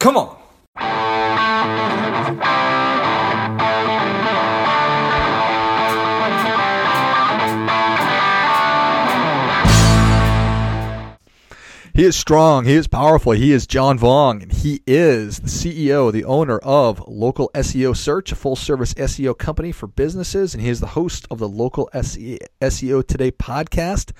Come on. He is strong. He is powerful. He is John Vuong, and he is the CEO, the owner of Local SEO Search, a full service SEO company for businesses, and he is the host of the Local SEO Today podcast.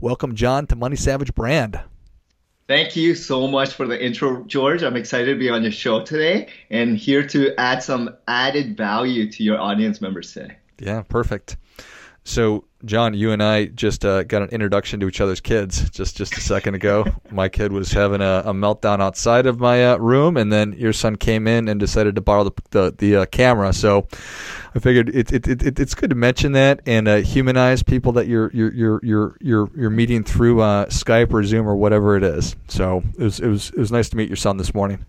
Welcome, John, to Money Savage Brand. Thank you so much for the intro, George. I'm excited to be on your show today and here to add some added value to your audience members today. Yeah, perfect. So, John, you and I just uh, got an introduction to each other's kids just just a second ago. my kid was having a, a meltdown outside of my uh, room, and then your son came in and decided to borrow the the, the uh, camera. So, I figured it, it, it, it's good to mention that and uh, humanize people that you're you're you're you're you're, you're meeting through uh, Skype or Zoom or whatever it is. So, it was it was it was nice to meet your son this morning.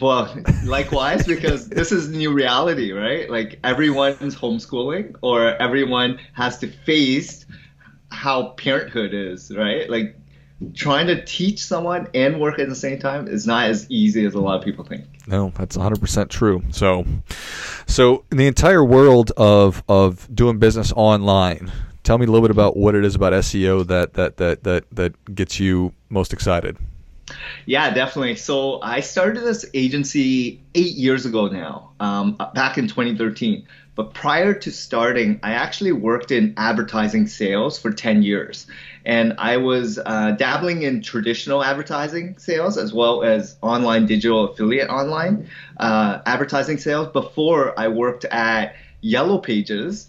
Well, likewise, because this is new reality, right? Like everyone's homeschooling or everyone has to face how parenthood is, right? Like trying to teach someone and work at the same time is not as easy as a lot of people think. No, that's 100% true. So so in the entire world of of doing business online, tell me a little bit about what it is about SEO that that that that that gets you most excited. Yeah, definitely. So I started this agency eight years ago now, um, back in 2013. But prior to starting, I actually worked in advertising sales for 10 years. And I was uh, dabbling in traditional advertising sales as well as online digital affiliate online uh, advertising sales before I worked at Yellow Pages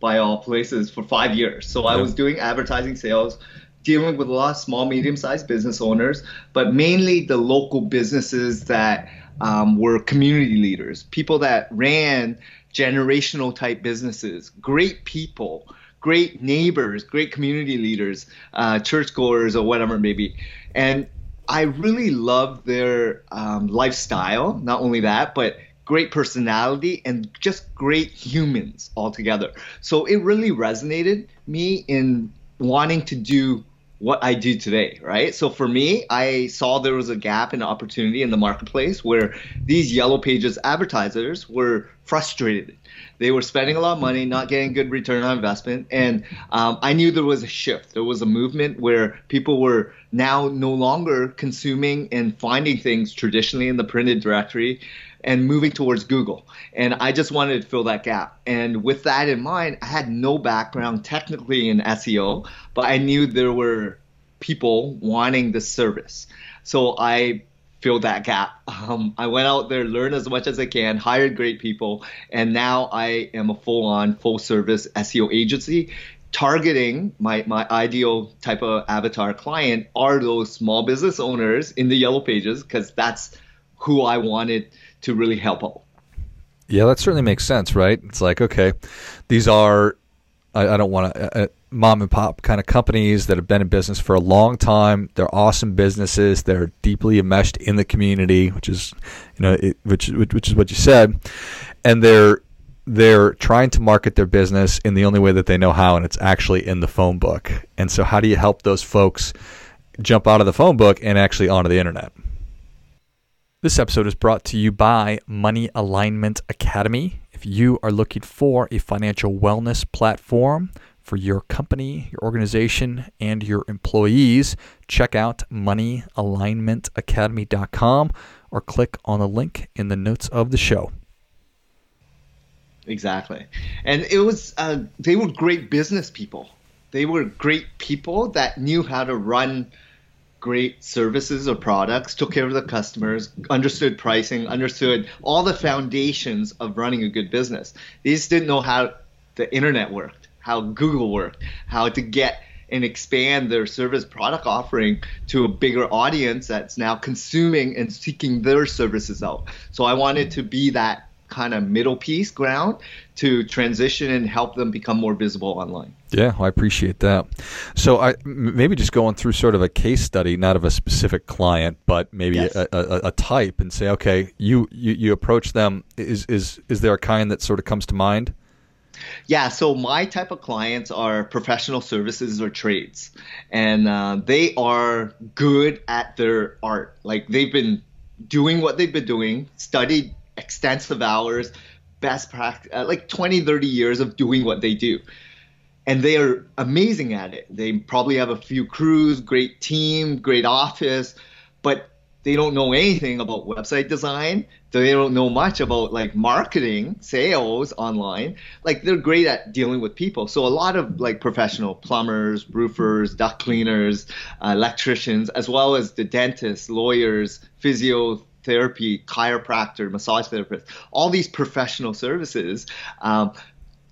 by all places for five years. So I was doing advertising sales dealing with a lot of small, medium sized business owners, but mainly the local businesses that um, were community leaders, people that ran generational type businesses, great people, great neighbors, great community leaders, uh, churchgoers, or whatever it may be. And I really loved their um, lifestyle, not only that, but great personality and just great humans altogether. So it really resonated me in wanting to do what I do today, right? So for me, I saw there was a gap and opportunity in the marketplace where these yellow pages advertisers were frustrated. They were spending a lot of money, not getting good return on investment, and um, I knew there was a shift. There was a movement where people were now no longer consuming and finding things traditionally in the printed directory and moving towards Google. And I just wanted to fill that gap. And with that in mind, I had no background technically in SEO, but I knew there were people wanting the service. So I filled that gap. Um, I went out there, learned as much as I can, hired great people, and now I am a full on, full service SEO agency. Targeting my, my ideal type of avatar client are those small business owners in the yellow pages because that's who I wanted to really help out. Yeah, that certainly makes sense, right? It's like, okay, these are, I, I don't want to, uh, uh, mom and pop kind of companies that have been in business for a long time. They're awesome businesses. They're deeply enmeshed in the community, which is, you know, it, which, which is what you said. And they're, they're trying to market their business in the only way that they know how, and it's actually in the phone book. And so, how do you help those folks jump out of the phone book and actually onto the internet? This episode is brought to you by Money Alignment Academy. If you are looking for a financial wellness platform for your company, your organization, and your employees, check out moneyalignmentacademy.com or click on the link in the notes of the show. Exactly. And it was, uh, they were great business people. They were great people that knew how to run great services or products, took care of the customers, understood pricing, understood all the foundations of running a good business. These didn't know how the internet worked, how Google worked, how to get and expand their service product offering to a bigger audience that's now consuming and seeking their services out. So I wanted to be that kind of middle piece ground to transition and help them become more visible online. Yeah, I appreciate that. So I maybe just going through sort of a case study, not of a specific client, but maybe yes. a, a, a, type, and say, okay, you, you you approach them. Is is is there a kind that sort of comes to mind? Yeah, so my type of clients are professional services or trades, and uh, they are good at their art. Like they've been doing what they've been doing, studied extensive hours, best practice, uh, like 20, 30 years of doing what they do. And they are amazing at it. They probably have a few crews, great team, great office, but they don't know anything about website design. They don't know much about like marketing, sales online. Like they're great at dealing with people. So a lot of like professional plumbers, roofers, duct cleaners, uh, electricians, as well as the dentists, lawyers, physiotherapy, chiropractor, massage therapist, all these professional services, um,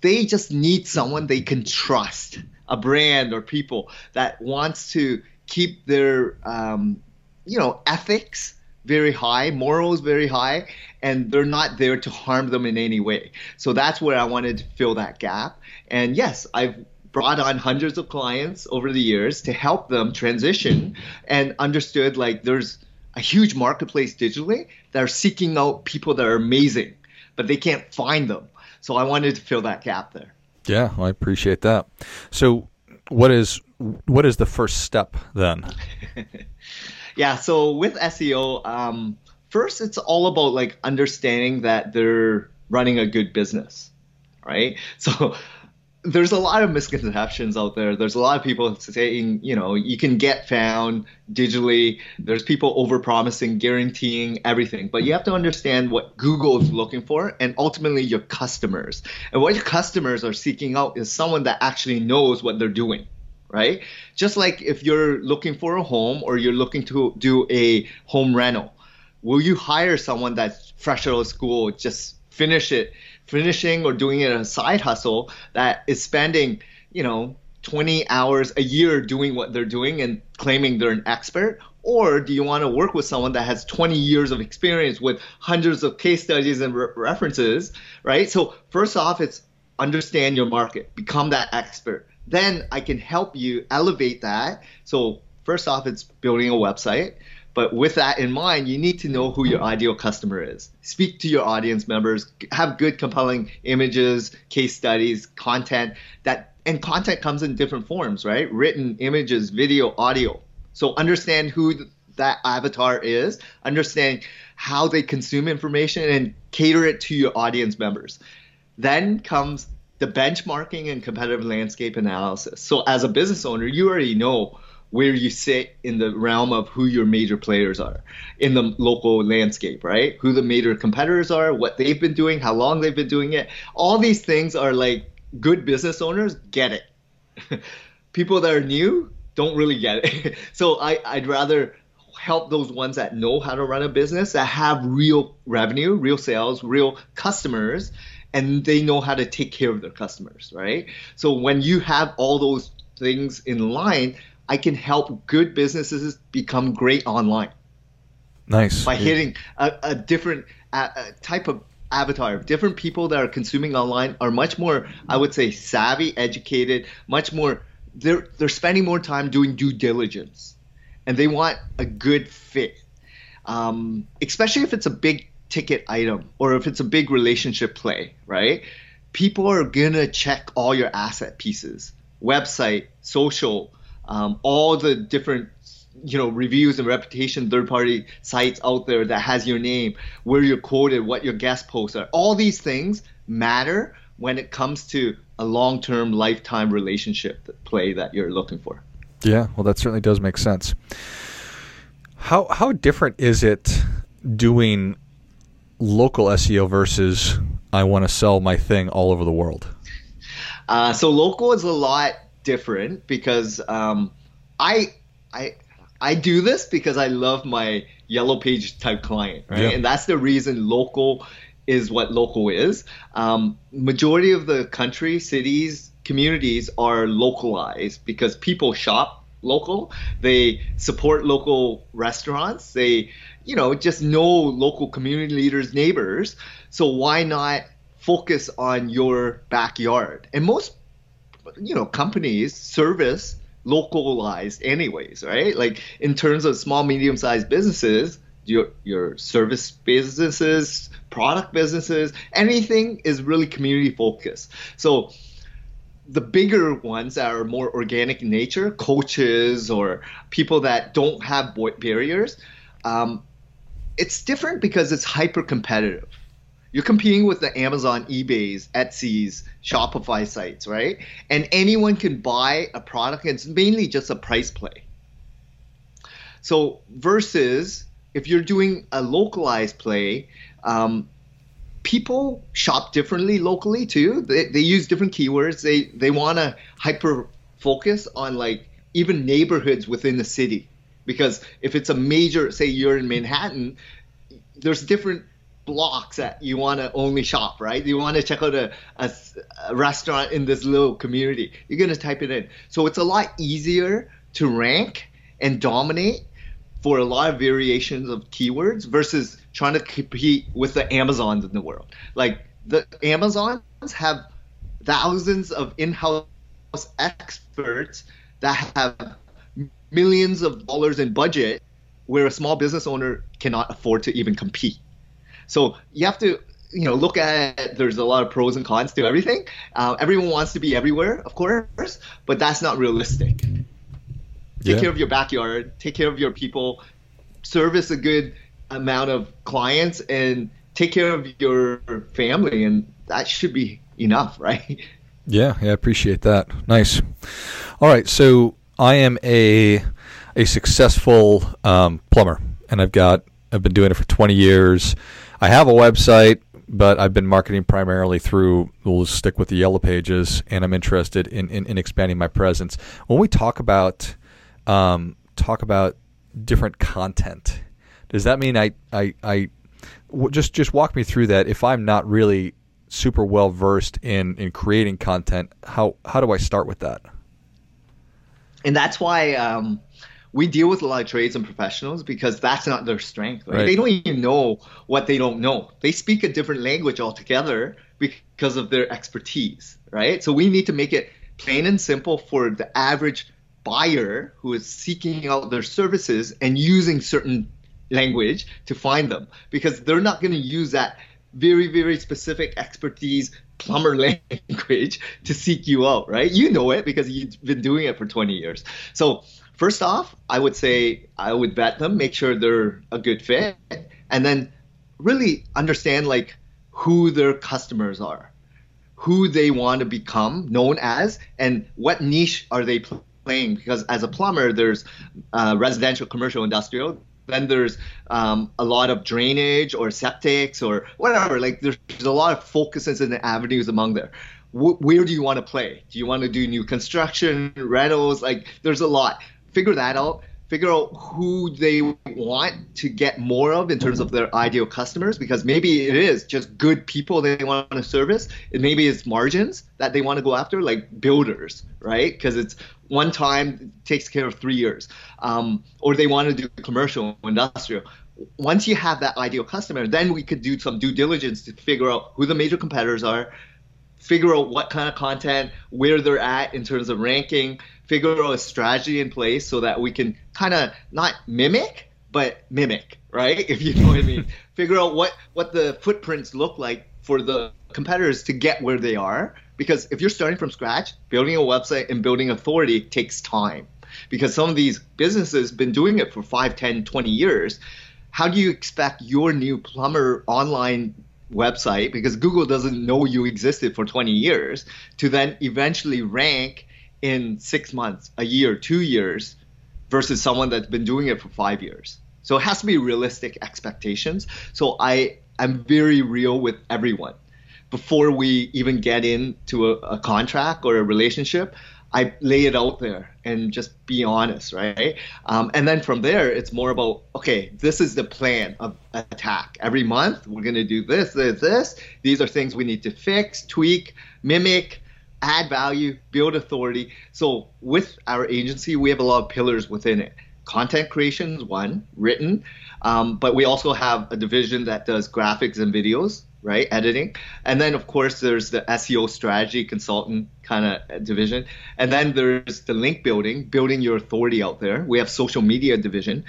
they just need someone they can trust, a brand or people that wants to keep their um, you know, ethics very high, morals very high, and they're not there to harm them in any way. So that's where I wanted to fill that gap. And yes, I've brought on hundreds of clients over the years to help them transition and understood like there's a huge marketplace digitally that are seeking out people that are amazing, but they can't find them. So I wanted to fill that gap there. Yeah, I appreciate that. So what is what is the first step then? yeah, so with SEO, um, first it's all about like understanding that they're running a good business, right? So there's a lot of misconceptions out there. There's a lot of people saying, you know, you can get found digitally. There's people overpromising, guaranteeing everything. But you have to understand what Google is looking for and ultimately your customers. And what your customers are seeking out is someone that actually knows what they're doing right? Just like if you're looking for a home or you're looking to do a home rental, will you hire someone that's fresh out of school, just finish it, finishing or doing it a side hustle that is spending, you know, 20 hours a year doing what they're doing and claiming they're an expert? Or do you want to work with someone that has 20 years of experience with hundreds of case studies and re- references, right? So, first off, it's understand your market, become that expert then I can help you elevate that. So first off, it's building a website. But with that in mind, you need to know who your ideal customer is. Speak to your audience members, have good, compelling images, case studies, content that, and content comes in different forms, right? Written, images, video, audio. So understand who that avatar is, understand how they consume information, and cater it to your audience members. Then comes the benchmarking and competitive landscape analysis. So as a business owner, you already know where you sit in the realm of who your major players are in the local landscape, right? Who the major competitors are, what they've been doing, how long they've been doing it. All these things are like good business owners get it. People that are new don't really get it. so I, I'd rather help those ones that know how to run a business that have real revenue, real sales, real customers, and they know how to take care of their customers, right? So when you have all those things in line, I can help good businesses become great online. Nice. By hitting a, a different a, a type of avatar. Different people that are consuming online are much more, I would say, savvy, educated, much more. They're they're spending more time doing due diligence, and they want a good fit. Um, especially if it's a big ticket item or if it's a big relationship play, right? People are gonna check all your asset pieces, website, social, um, all the different you know reviews and reputation third party sites out there that has your name where you're quoted what your guest posts are. All these things matter when it comes to a long-term lifetime relationship play that you're looking for. Yeah well that certainly does make sense. How how different is it doing local SEO versus I want to sell my thing all over the world? Uh, so local is a lot different because um, I I I do this because I love my yellow page type client, right? Yeah. And that's the reason local is what local is. Um, majority of the country, cities, communities are localized because people shop local. They support local restaurants. They you know, just know local community leaders, neighbors. So why not focus on your backyard? And most, you know, companies service localized anyways, right? Like in terms of small, medium sized businesses, your your service businesses, product businesses, anything is really community focused. So the bigger ones that are more organic in nature, coaches or people that don't have barriers, um, it's different because it's hyper competitive. You're competing with the Amazon, eBay's, Etsy's, Shopify sites, right? And anyone can buy a product. And it's mainly just a price play. So versus if you're doing a localized play, um, people shop differently locally too. They, they use different keywords. They they want to hyper focus on like even neighborhoods within the city because if it's a major, say you're in Manhattan, there's different blocks that you want to only shop, right? You want to check out a, a, a, restaurant in this little community. You're going to type it in. So it's a lot easier to rank and dominate for a lot of variations of keywords versus trying to compete with the Amazons in the world. Like the Amazons have thousands of in-house experts that have millions of dollars in budget where a small business owner cannot afford to even compete. So you have to you know look at there's a lot of pros and cons to everything. Uh, everyone wants to be everywhere of course but that's not realistic. Take yeah. care of your backyard take care of your people service a good amount of clients and take care of your family and that should be enough right? Yeah yeah i appreciate that. Nice. All right so I am a a successful um, plumber, and I've got I've been doing it for 20 years. I have a website, but I've been marketing primarily through. We'll stick with the yellow pages, and I'm interested in, in, in expanding my presence. When we talk about um, talk about different content, does that mean I I, I w- just just walk me through that? If I'm not really super well versed in in creating content, how how do I start with that? and that's why um, we deal with a lot of trades and professionals because that's not their strength. Right? Right. They don't even know what they don't know. They speak a different language altogether because of their expertise, right? So we need to make it plain and simple for the average buyer who is seeking out their services and using certain language to find them because they're not going to use that very very specific expertise plumber language to seek you out, right? You know it because you've been doing it for 20 years. So, first off, I would say I would vet them, make sure they're a good fit, and then really understand like who their customers are, who they want to become known as, and what niche are they playing. Because as a plumber, there's uh, residential, commercial, industrial then there's um, a lot of drainage or septics or whatever. Like there's, there's a lot of focuses and avenues among there. Where do you want to play? Do you want to do new construction, rentals? Like there's a lot. Figure that out. Figure out who they want to get more of in terms of their ideal customers, because maybe it is just good people they want to service. And maybe it's margins that they want to go after, like builders, right? Because it's one time takes care of three years, um, or they want to do commercial, industrial. Once you have that ideal customer, then we could do some due diligence to figure out who the major competitors are, figure out what kind of content, where they're at in terms of ranking, figure out a strategy in place so that we can kind of not mimic, but mimic, right? If you know what I mean. figure out what what the footprints look like for the competitors to get where they are because if you're starting from scratch, building a website and building authority takes time. Because some of these businesses been doing it for 5, 10, 20 years. How do you expect your new plumber online website, because Google doesn't know you existed for 20 years, to then eventually rank in six months, a year, two years, versus someone that's been doing it for five years? So it has to be realistic expectations. So I am very real with everyone before we even get into a, a contract or a relationship, I lay it out there and just be honest, right? Um, and then from there, it's more about okay, this is the plan of attack. Every month, we're going to do this, this, this. These are things we need to fix, tweak, mimic, add value, build authority. So with our agency, we have a lot of pillars within it. Content creation is one, written, um, but we also have a division that does graphics and videos right? Editing. And then, of course, there's the SEO strategy consultant kind of division. And then there's the link building, building your authority out there. We have social media division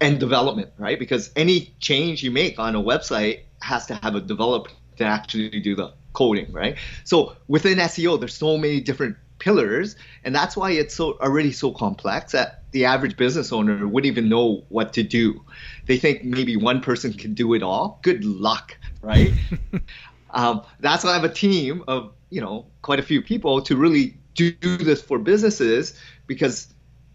and development, right? Because any change you make on a website has to have a developer to actually do the coding, right? So within SEO, there's so many different pillars, and that's why it's so already so complex that the average business owner wouldn't even know what to do. They think maybe one person can do it all. Good luck, right? um, that's why I have a team of you know quite a few people to really do this for businesses because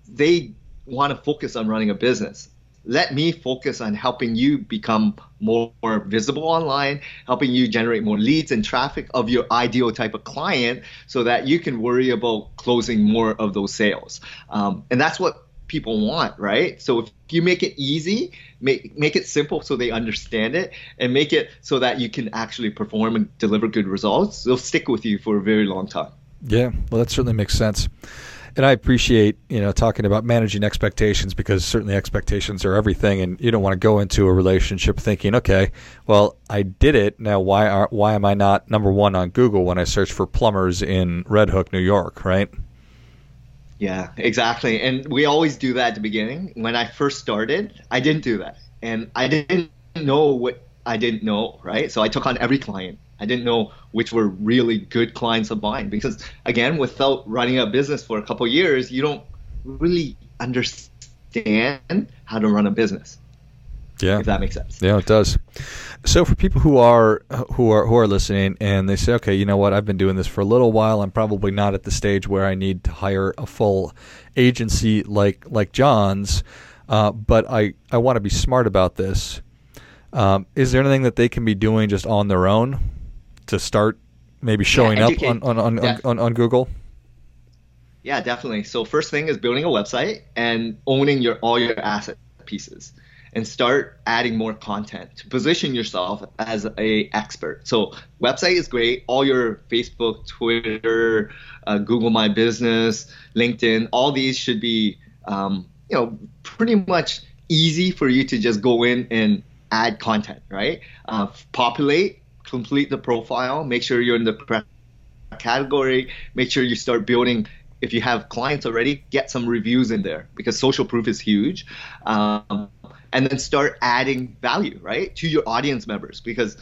they want to focus on running a business let me focus on helping you become more, visible online, helping you generate more leads and traffic of your ideal type of client so that you can worry about closing more of those sales. Um, and that's what people want, right? So if you make it easy, make make it simple so they understand it, and make it so that you can actually perform and deliver good results, they'll stick with you for a very long time. Yeah, well, that certainly makes sense and I appreciate you know talking about managing expectations because certainly expectations are everything, and you don't want to go into a relationship thinking, okay, well I did it now. Why are why am I not number one on Google when I search for plumbers in Red Hook, New York, right? Yeah, exactly. And we always do that at the beginning. When I first started, I didn't do that, and I didn't know what I didn't know, right? So I took on every client I didn't know which were really good clients of mine because again, without running a business for a couple years, you don't really understand how to run a business. Yeah, if that makes sense. Yeah, it does. So for people who are who are who are listening and they say, okay, you know what, I've been doing this for a little while. I'm probably not at the stage where I need to hire a full agency like like John's, uh, but I I want to be smart about this. Um, is there anything that they can be doing just on their own to start maybe showing yeah, up on on, on, yeah. on, on Google? Yeah, definitely. So first thing is building a website and owning your all your asset pieces and start adding more content to position yourself as a expert. So website is great. All your Facebook, Twitter, uh, Google My Business, LinkedIn, all these should be um, you know pretty much easy for you to just go in and add content, right? Uh, populate complete the profile, make sure you're in the category, make sure you start building. If you have clients already, get some reviews in there because social proof is huge. Um, and then start adding value, right, to your audience members because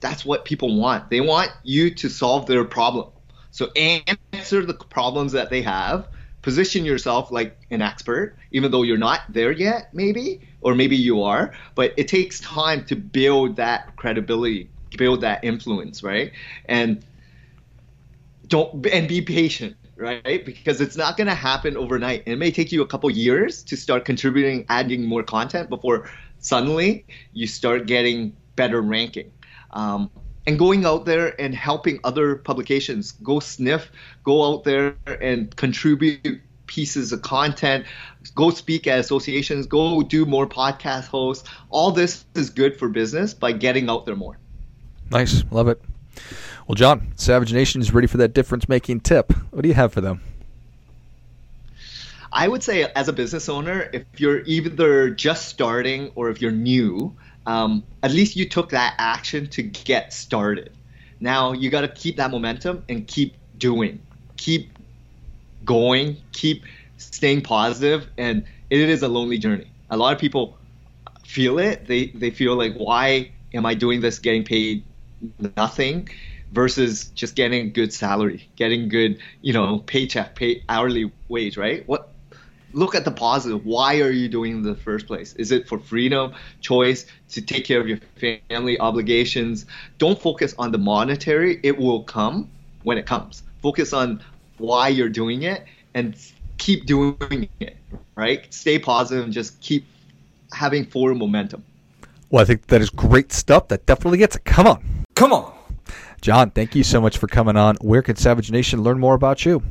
that's what people want. They want you to solve their problem. So answer the problems that they have position yourself like an expert, even though you're not there yet, maybe, or maybe you are. But it takes time to build that credibility build that influence, right? And don't and be patient, right? Because it's not going to happen overnight. It may take you a couple years to start contributing, adding more content before suddenly you start getting better ranking. Um, and going out there and helping other publications go sniff, go out there and contribute pieces of content, go speak at associations, go do more podcast hosts. All this is good for business by getting out there more. Nice. Love it. Well, John, Savage Nation is ready for that difference making tip. What do you have for them? I would say, as a business owner, if you're either just starting or if you're new, um, at least you took that action to get started. Now you got to keep that momentum and keep doing, keep going, keep staying positive. positive, and it is a lonely journey. A lot of people feel it. They they feel like, why am I doing this, getting paid nothing versus just getting a good salary, getting good, you know, paycheck, pay hourly wage, right? What look at the positive. Why are you doing in the first place? Is it for freedom, choice, to take care of your family obligations? Don't focus on the monetary. It will come when it comes. Focus on why you're doing it and keep doing it, right? Stay positive and just keep having forward momentum. Well, I think that is great stuff. That definitely gets it. Come on. Come on. John, thank you so much for coming on. Where can Savage Nation learn more about you?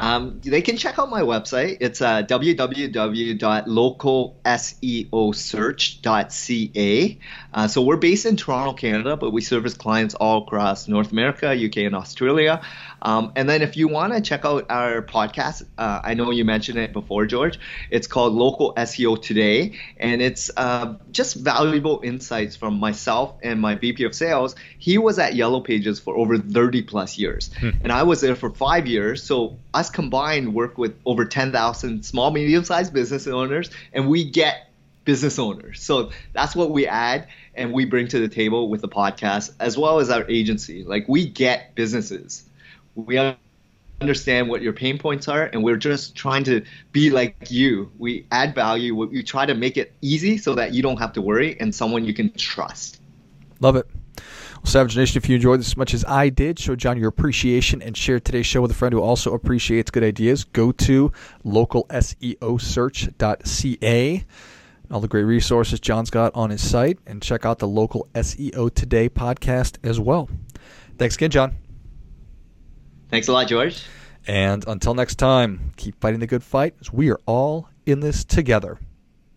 Um, they can check out my website. It's uh, www.localseosearch.ca. Uh, so we're based in Toronto, Canada, but we service clients all across North America, UK, and Australia. Um, and then if you want to check out our podcast, uh, I know you mentioned it before, George. It's called Local SEO Today, and it's uh, just valuable insights from myself and my VP of Sales. He was at Yellow Pages for over 30 plus years, hmm. and I was there for five years. So us combined work with over 10,000 small, medium-sized business owners, and we get business owners. So that's what we add and we bring to the table with the podcast as well as our agency. Like we get businesses we understand what your pain points are, and we're just trying to be like you. We add value. We try to make it easy so that you don't have to worry, and someone you can trust. Love it. Well, Savage Nation, if you enjoyed this as much as I did, show John your appreciation and share today's show with a friend who also appreciates good ideas. Go to localseosearch.ca all the great resources John's got on his site, and check out the local SEO Today podcast as well. Thanks again, John. Thanks a lot, George. And until next time, keep fighting the good fight as we are all in this together.